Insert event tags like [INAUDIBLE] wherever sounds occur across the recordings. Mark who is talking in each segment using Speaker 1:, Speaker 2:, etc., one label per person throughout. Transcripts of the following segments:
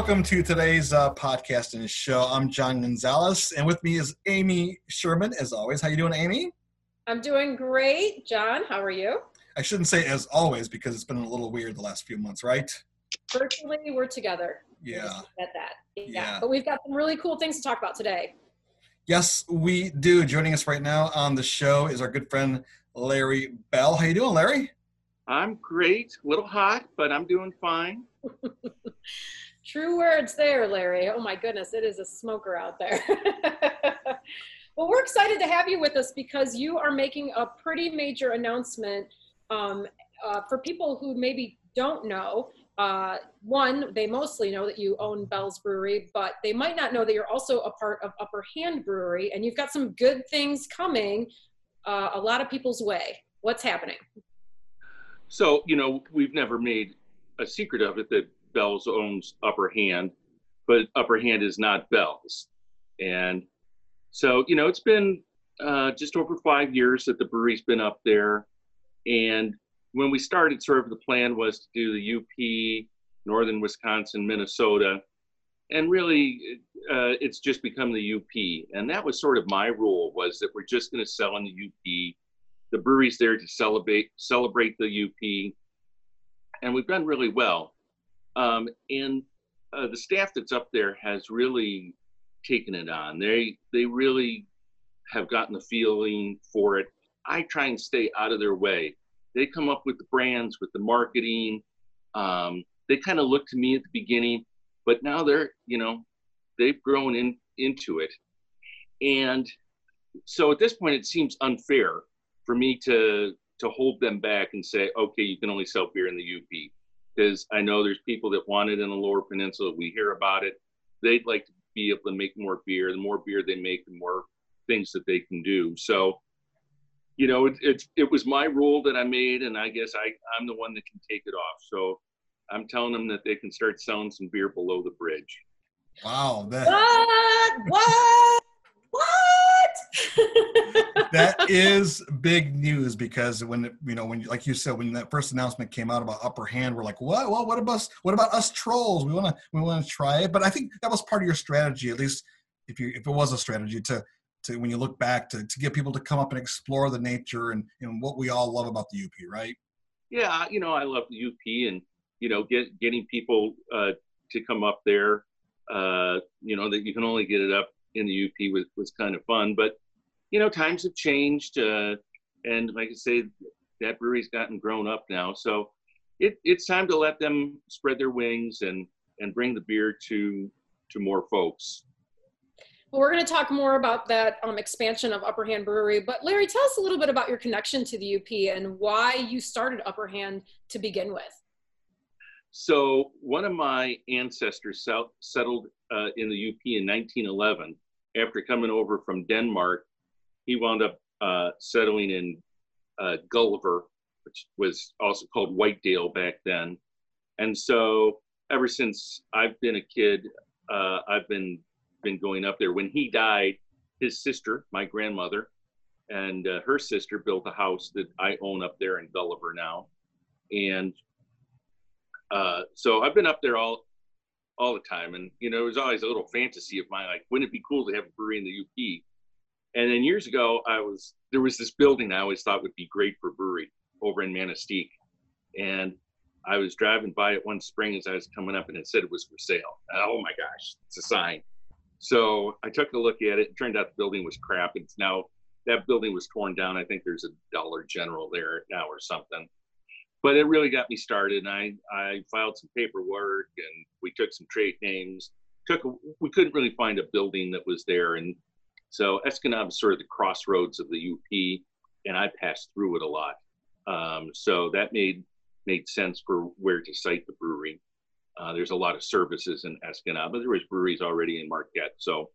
Speaker 1: welcome to today's uh, podcast and show. I'm John Gonzalez, and with me is Amy Sherman, as always. How you doing, Amy?
Speaker 2: I'm doing great, John. How are you?
Speaker 1: I shouldn't say as always because it's been a little weird the last few months, right?
Speaker 2: Virtually, we're together.
Speaker 1: Yeah.
Speaker 2: At that. Yeah.
Speaker 1: Yeah.
Speaker 2: But we've got some really cool things to talk about today.
Speaker 1: Yes, we do. Joining us right now on the show is our good friend Larry Bell. How you doing, Larry?
Speaker 3: I'm great. A little hot, but I'm doing fine. [LAUGHS]
Speaker 2: True words there, Larry. Oh my goodness, it is a smoker out there. [LAUGHS] well, we're excited to have you with us because you are making a pretty major announcement um, uh, for people who maybe don't know. Uh, one, they mostly know that you own Bell's Brewery, but they might not know that you're also a part of Upper Hand Brewery, and you've got some good things coming uh, a lot of people's way. What's happening?
Speaker 3: So, you know, we've never made a secret of it that Bell's owns Upper Hand, but Upper Hand is not Bell's. And so, you know, it's been uh, just over five years that the brewery's been up there. And when we started, sort of the plan was to do the UP, Northern Wisconsin, Minnesota. And really, uh, it's just become the UP. And that was sort of my rule was that we're just going to sell in the UP. The brewery's there to celebrate celebrate the UP, and we've done really well. Um, and uh, the staff that's up there has really taken it on. They they really have gotten the feeling for it. I try and stay out of their way. They come up with the brands, with the marketing. Um, they kind of look to me at the beginning, but now they're you know they've grown in into it, and so at this point it seems unfair for me to to hold them back and say, okay, you can only sell beer in the UP because I know there's people that want it in the Lower Peninsula. We hear about it. They'd like to be able to make more beer. The more beer they make, the more things that they can do. So, you know, it, it, it was my rule that I made, and I guess I, I'm the one that can take it off. So I'm telling them that they can start selling some beer below the bridge.
Speaker 1: Wow, that
Speaker 2: What? What?
Speaker 1: That is big news because when you know when like you said when that first announcement came out about Upper Hand, we're like, what? Well, what about us? What about us trolls? We want to we want to try it, but I think that was part of your strategy, at least if you if it was a strategy to to when you look back to to get people to come up and explore the nature and and what we all love about the UP, right?
Speaker 3: yeah, you know, I love the UP and, you know, get, getting people uh, to come up there, uh, you know, that you can only get it up in the UP was, was kind of fun. But, you know, times have changed. Uh, and like I say, that brewery's gotten grown up now. So it, it's time to let them spread their wings and, and bring the beer to, to more folks.
Speaker 2: Well, we're going to talk more about that um, expansion of Upper Hand Brewery. But Larry, tell us a little bit about your connection to the UP and why you started Upper Hand to begin with.
Speaker 3: So one of my ancestors settled uh, in the UP in 1911. After coming over from Denmark, he wound up uh, settling in uh, Gulliver, which was also called Whitedale back then. And so ever since I've been a kid, uh, I've been been going up there. When he died, his sister, my grandmother, and uh, her sister built a house that I own up there in Gulliver now. And uh, so I've been up there all all the time, and you know, it was always a little fantasy of mine, like, wouldn't it be cool to have a brewery in the UP? And then years ago, I was there was this building I always thought would be great for brewery over in Manistique, and I was driving by it one spring as I was coming up, and it said it was for sale. Oh my gosh, it's a sign. So I took a look at it. It turned out the building was crap. It's now that building was torn down. I think there's a Dollar General there now or something but it really got me started. And I, I filed some paperwork and we took some trade names. Took a, we couldn't really find a building that was there, and so Escanaba is sort of the crossroads of the UP, and I passed through it a lot. Um, so that made made sense for where to site the brewery. Uh, there's a lot of services in Escanaba. There was breweries already in Marquette, so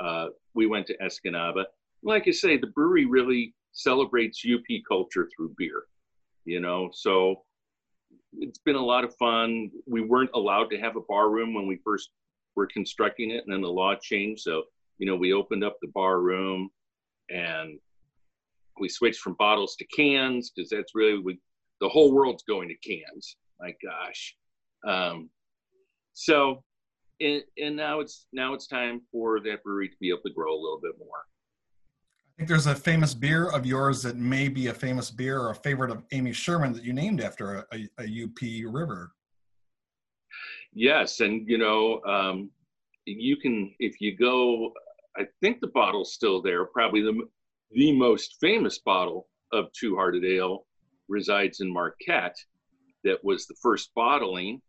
Speaker 3: uh, we went to Escanaba. Like I say, the brewery really celebrates UP culture through beer you know? So it's been a lot of fun. We weren't allowed to have a bar room when we first were constructing it and then the law changed. So you know we opened up the bar room and we switched from bottles to cans because that's really we the whole world's going to cans. My gosh. Um, so and, and now it's now it's time for that brewery to be able to grow a little bit more.
Speaker 1: Think there's a famous beer of yours that may be a famous beer or a favorite of Amy Sherman that you named after a, a, a UP river.
Speaker 3: Yes, and you know, um, you can if you go. I think the bottle's still there. Probably the the most famous bottle of Two Hearted Ale resides in Marquette. That was the first bottling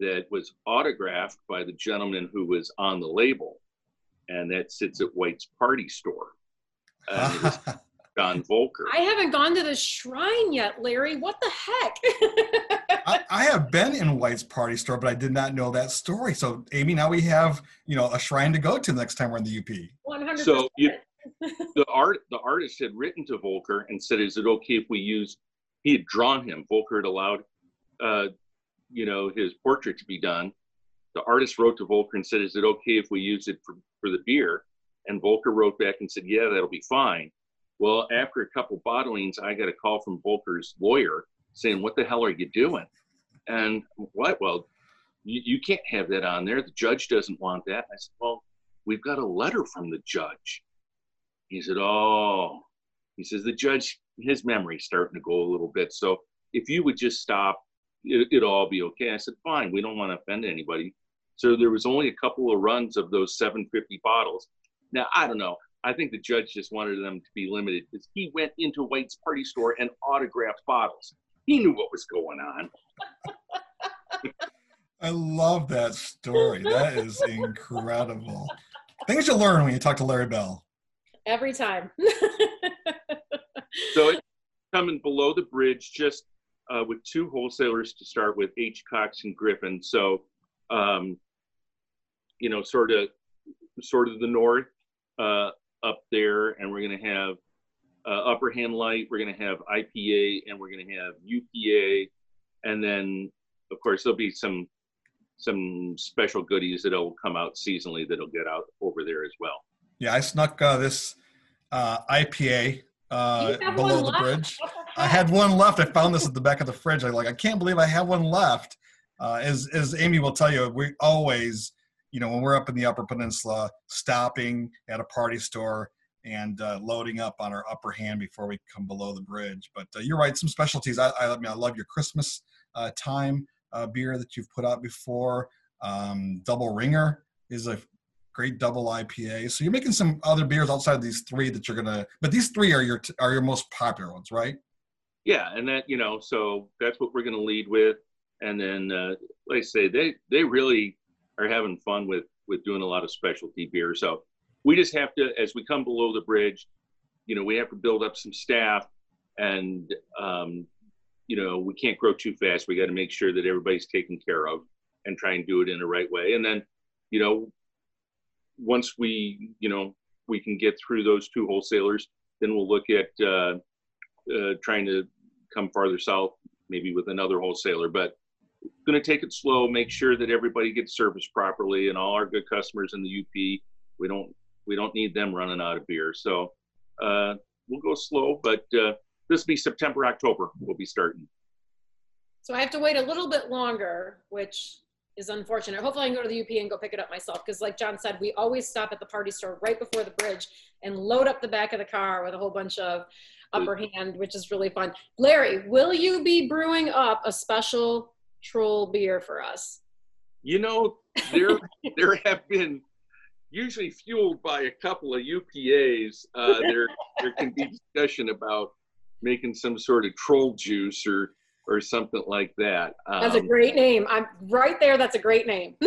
Speaker 3: that was autographed by the gentleman who was on the label, and that sits at White's Party Store. And it was [LAUGHS] John Voelker.
Speaker 2: I haven't gone to the shrine yet, Larry. What the heck?
Speaker 1: I, I have been in White's Party Store, but I did not know that story. So, Amy, now we have you know a shrine to go to the next time we're in the UP.
Speaker 2: One hundred.
Speaker 3: So you, the art the artist had written to Voelker and said, "Is it okay if we use?" He had drawn him. Voelker had allowed, uh, you know, his portrait to be done. The artist wrote to Voelker and said, "Is it okay if we use it for for the beer?" And Voelker wrote back and said, "Yeah, that'll be fine." Well, after a couple bottlings, I got a call from Voelker's lawyer saying, "What the hell are you doing?" And what? Well, you, you can't have that on there. The judge doesn't want that. I said, "Well, we've got a letter from the judge." He said, "Oh," he says, "The judge, his memory's starting to go a little bit. So if you would just stop, it, it'll all be okay." I said, "Fine. We don't want to offend anybody." So there was only a couple of runs of those 750 bottles. Now I don't know. I think the judge just wanted them to be limited because he went into White's party store and autographed bottles. He knew what was going on.
Speaker 1: I love that story. That is incredible. Things you learn when you talk to Larry Bell.
Speaker 2: Every time.
Speaker 3: So it's coming below the bridge, just uh, with two wholesalers to start with, H. Cox and Griffin. So, um, you know, sort of, sort of the north uh, up there, and we're going to have uh, Upper Hand Light. We're going to have IPA, and we're going to have UPA, and then of course there'll be some some special goodies that'll come out seasonally that'll get out over there as well.
Speaker 1: Yeah, I snuck uh, this uh, IPA uh, below the
Speaker 2: left?
Speaker 1: bridge. I had one left. I found this at the back of the fridge. I like. I can't believe I have one left. Uh, as as Amy will tell you, we always, you know, when we're up in the Upper Peninsula, stopping at a party store and uh, loading up on our upper hand before we come below the bridge. But uh, you're right. Some specialties. I, I, mean, I love your Christmas uh, time uh, beer that you've put out before. Um, Double Ringer is a great double IPA. So you're making some other beers outside of these three that you're gonna. But these three are your are your most popular ones, right?
Speaker 3: Yeah, and that you know, so that's what we're to lead with, and then uh, like I say, they they really are having fun with with doing a lot of specialty beer. So we just have to, as we come below the bridge, you know, we have to build up some staff, and um, you know, we can't grow too fast. We got to make sure that everybody's taken care of and try and do it in the right way. And then, you know, once we, you know, we can get through those two wholesalers, then we'll look at uh, uh, trying to come farther south, maybe with another wholesaler. But going to take it slow, make sure that everybody gets serviced properly, and all our good customers in the UP. We don't we don't need them running out of beer. So uh, we'll go slow, but uh, this will be September October. We'll be starting.
Speaker 2: So I have to wait a little bit longer, which is unfortunate. Hopefully I can go to the UP and go pick it up myself. Because like John said, we always stop at the party store right before the bridge and load up the back of the car with a whole bunch of upper hand, which is really fun. Larry, will you be brewing up a special troll beer for us?
Speaker 3: You know, there [LAUGHS] there have been usually fueled by a couple of UPAs. Uh, there there can be discussion about making some sort of troll juice or or something like that.
Speaker 2: That's a
Speaker 3: Um,
Speaker 2: great name. I'm right there. That's a great name. [LAUGHS]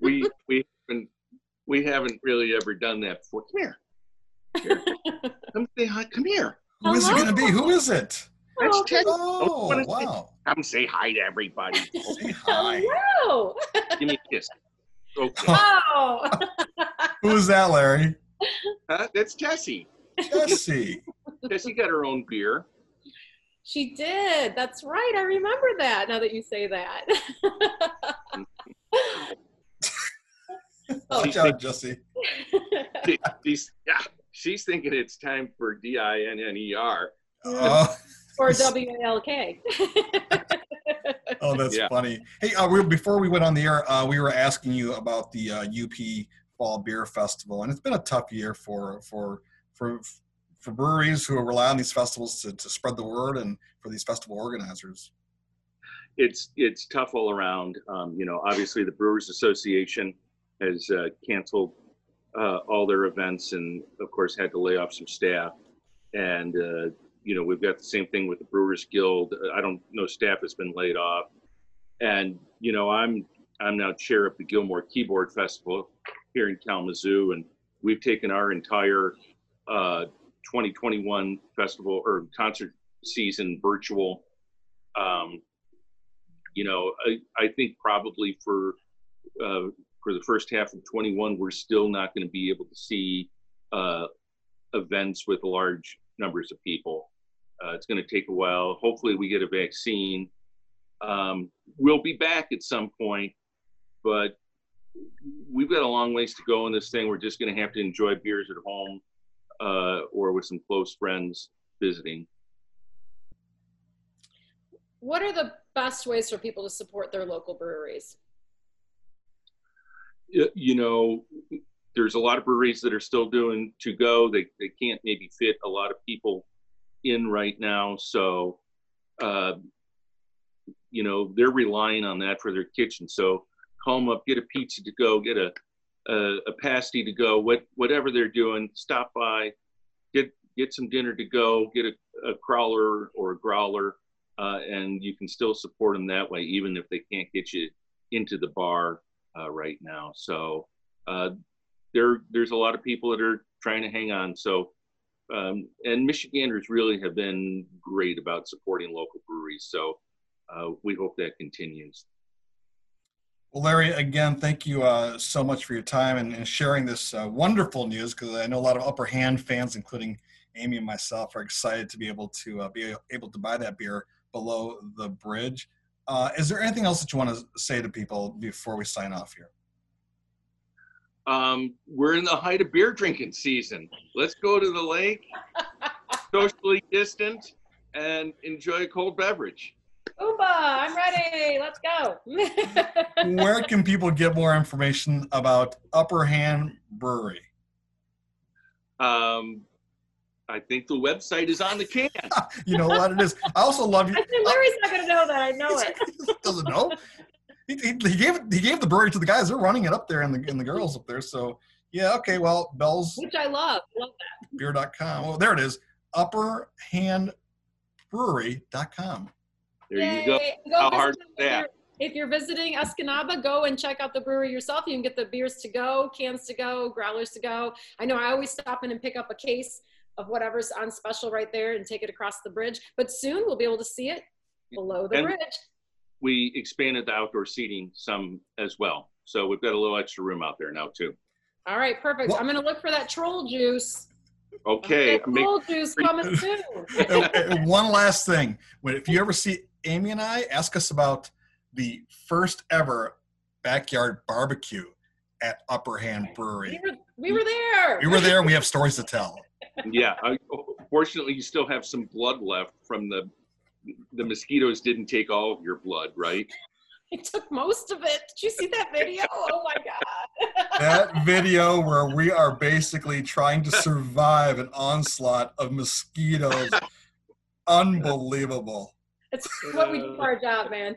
Speaker 3: we we haven't we haven't really ever done that before. Come here. Here. Come say hi. Come here.
Speaker 1: Who is it going to be? Who is it?
Speaker 3: That's
Speaker 2: Oh,
Speaker 3: Ted.
Speaker 1: Oh,
Speaker 3: wanna say-
Speaker 1: wow.
Speaker 3: Come say hi to everybody. [LAUGHS]
Speaker 1: Say hi.
Speaker 2: Hello.
Speaker 3: Give me a kiss. Okay. [LAUGHS]
Speaker 2: Oh.
Speaker 1: Who is that, Larry?
Speaker 3: Huh? That's Tessie.
Speaker 1: Jesse.
Speaker 3: Tessie got her own beer.
Speaker 2: She did. That's right. I remember that now that you say that. Oh. [LAUGHS]
Speaker 1: Watch out, Jesse.
Speaker 3: She- She's, yeah, she's thinking it's time for D I N N E R.
Speaker 1: Oh,
Speaker 2: or WALK. [LAUGHS]
Speaker 1: oh, that's
Speaker 3: Yeah.
Speaker 1: funny. Hey, uh, we, before we went on the air, uh, we were asking you about the uh, UP Fall Beer Festival, and it's been a tough year for for for for breweries who rely on these festivals to, to spread the word, and for these festival organizers.
Speaker 3: it's it's tough all around. Um, you know, obviously the Brewers Association has uh, canceled uh, all their events, and of course had to lay off some staff. And uh, you know, we've got the same thing with the Brewers Guild. I don't know staff has been laid off, and you know, I'm I'm now chair of the Gilmore Keyboard Festival here in Kalamazoo, and we've taken our entire uh, 2021 festival or concert season virtual. Um, you know, I, I think probably for uh, for the first half of 21, we're still not going to be able to see uh, events with large numbers of people. Uh, it's going to take a while. Hopefully, we get a vaccine. Um, we'll be back at some point, but we've got a long ways to go in this thing. We're just going to have to enjoy beers at home uh, or with some close friends visiting.
Speaker 2: What are the best ways for people to support their local breweries?
Speaker 3: you know, there's a lot of breweries that are still doing to go. They, they can't maybe fit a lot of people in right now. So, uh, you know, they're relying on that for their kitchen. So call them up, get a pizza to go, get a, a, a pasty to go, what, whatever they're doing, stop by, get, get some dinner to go, get a, a crawler or a growler. Uh, and you can still support them that way, even if they can't get you into the bar uh, right now. So uh, there, there's a lot of people that are trying to hang on. So, um, and Michiganders really have been great about supporting local breweries. So uh, we hope that continues.
Speaker 1: Well, Larry, again, thank you uh, so much for your time and, and sharing this uh, wonderful news because I know a lot of Upper Hand fans, including Amy and myself, are excited to be able to uh, be able to buy that beer below the bridge. Uh, is there anything else that you want to say to people before we sign off here?
Speaker 3: Um, we're in the height of beer drinking season. Let's go to the lake, [LAUGHS] socially distant, and enjoy a cold beverage.
Speaker 2: Oomba, I'm ready. Let's go. [LAUGHS]
Speaker 1: Where can people get more information about Upper Hand Brewery?
Speaker 3: Um, I think the website is on the can. [LAUGHS]
Speaker 1: You know what it is. I also love you.
Speaker 2: I said Larry's not gonna know that. I know it.
Speaker 1: doesn't know. He, he, he gave he gave the brewery to the guys. They're running it up there, and the and the girls up there. So yeah, okay. Well, Bell's
Speaker 2: Which I love. Love
Speaker 1: bellsbeer.com. Well, there it is. Upperhandbrewery.com.
Speaker 3: There
Speaker 2: Yay.
Speaker 3: you go.
Speaker 2: Go
Speaker 3: How hard is
Speaker 2: if
Speaker 3: that?
Speaker 2: you're- If you're visiting Escanaba, go and check out the brewery yourself. You can get the beers to go, cans to go, growlers to go. I know I always stop in and pick up a case of whatever's on special right there and take it across the bridge. But soon we'll be able to see it below the
Speaker 3: And-
Speaker 2: bridge.
Speaker 3: We expanded the outdoor seating some as well. So we've got a little extra room out there now too.
Speaker 2: All right, perfect.
Speaker 1: Well-
Speaker 2: I'm gonna look for that troll juice.
Speaker 3: Okay.
Speaker 2: That
Speaker 3: make-
Speaker 2: troll juice coming [LAUGHS] soon.
Speaker 1: Uh, uh, One last thing. If you ever see Amy and I, ask us about the first ever backyard barbecue at Upper Hand Brewery.
Speaker 2: We were, we were there.
Speaker 1: We were there, and we have stories to tell.
Speaker 3: yeah. I, fortunately, you still have some blood left from the the mosquitoes didn't take all of your blood, right? [LAUGHS]
Speaker 2: It took most of it. Did you see that video? Oh my god. [LAUGHS]
Speaker 1: that video where we are basically trying to survive an onslaught of mosquitoes. Unbelievable.
Speaker 2: It's what we do for our job, man.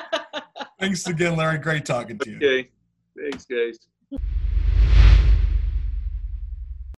Speaker 2: [LAUGHS]
Speaker 1: Thanks again, Larry. Great talking to you.
Speaker 3: Okay. Thanks, guys.